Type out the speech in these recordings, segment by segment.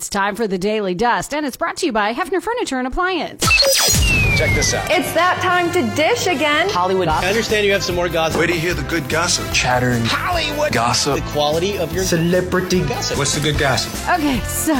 It's time for the Daily Dust, and it's brought to you by Hefner Furniture and Appliance. Check this out. It's that time to dish again. Hollywood. I understand you have some more gossip. Where do you hear the good gossip? Chatter and Hollywood gossip. The quality of your Celebrity gossip. What's the good gossip? Okay, so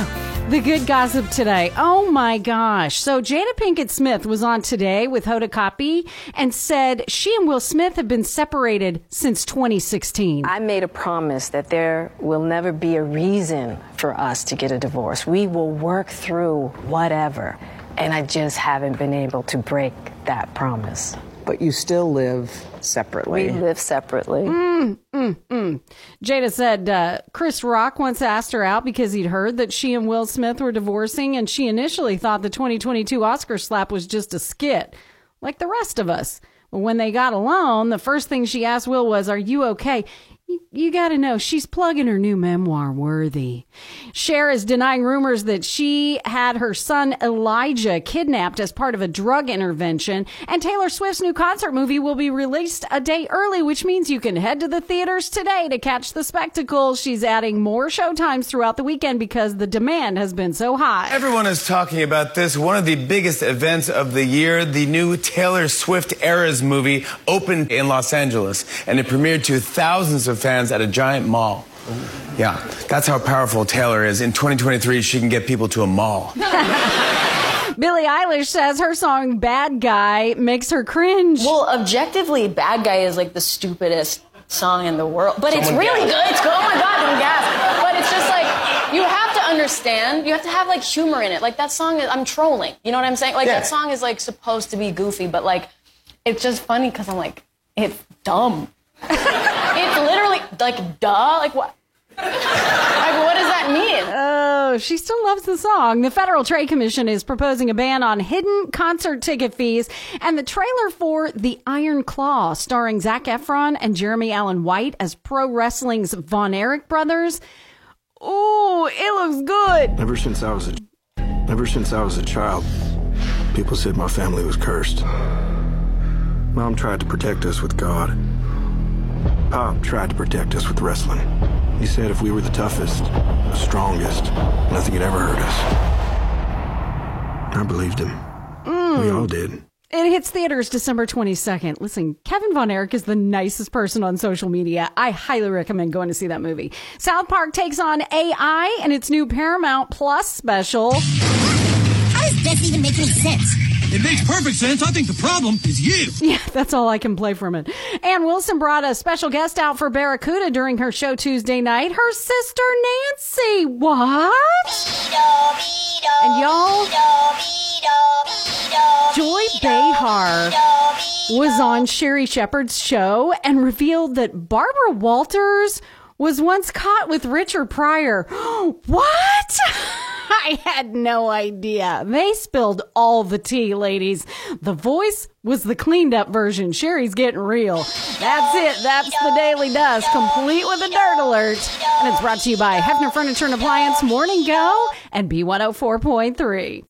the good gossip today. Oh my gosh. So Jada Pinkett Smith was on today with Hoda Kotb and said she and Will Smith have been separated since 2016. I made a promise that there will never be a reason for us to get a divorce. We will work through whatever. And I just haven't been able to break that promise. But you still live separately. We live separately. Mm, mm, mm. Jada said uh, Chris Rock once asked her out because he'd heard that she and Will Smith were divorcing, and she initially thought the 2022 Oscar slap was just a skit, like the rest of us. But when they got alone, the first thing she asked Will was, Are you okay? You, you gotta know, she's plugging her new memoir, Worthy. Cher is denying rumors that she had her son Elijah kidnapped as part of a drug intervention, and Taylor Swift's new concert movie will be released a day early, which means you can head to the theaters today to catch the spectacle. She's adding more showtimes throughout the weekend because the demand has been so high. Everyone is talking about this. One of the biggest events of the year, the new Taylor Swift Eras movie opened in Los Angeles, and it premiered to thousands of fans at a giant mall. Yeah, that's how powerful Taylor is. In 2023, she can get people to a mall. Billie Eilish says her song Bad Guy makes her cringe. Well, objectively, Bad Guy is like the stupidest song in the world. But it's really gasp. good. It's good. Oh my God, don't gasp. But it's just like, you have to understand, you have to have like humor in it. Like that song is, I'm trolling. You know what I'm saying? Like Yeah. that song is like supposed to be goofy, but like, it's just funny because I'm like, it's dumb. It's literally like, duh. Like what? like what does that mean? Oh, she still loves the song. The Federal Trade Commission is proposing a ban on hidden concert ticket fees, and the trailer for The Iron Claw, starring Zac Efron and Jeremy Allen White as pro wrestling's Von Erich brothers. Ooh, it looks good. Ever since I was a ever since I was a child, people said my family was cursed. Mom tried to protect us with God. Pop tried to protect us with wrestling. He said if we were the toughest, the strongest, nothing could ever hurt us. I believed him. Mm. We all did. It hits theaters December 22nd. Listen, Kevin Von Erich is the nicest person on social media. I highly recommend going to see that movie. South Park takes on AI and its new Paramount Plus special. How does this even make any sense? It makes perfect sense. I think the problem is you. Yeah, that's all I can play from it. Ann Wilson brought a special guest out for Barracuda during her show Tuesday night. Her sister Nancy. What? And y'all, Joy Behar was on Sherri Shepherd's show and revealed that Barbara Walters was once caught with Richard Pryor. what? I had no idea. They spilled all the tea, ladies. The voice was the cleaned up version. Sherri's getting real. That's it. That's the Daily Dust, complete with a dirt alert. And it's brought to you by Hefner Furniture and Appliance, Morning Go, and B104.3.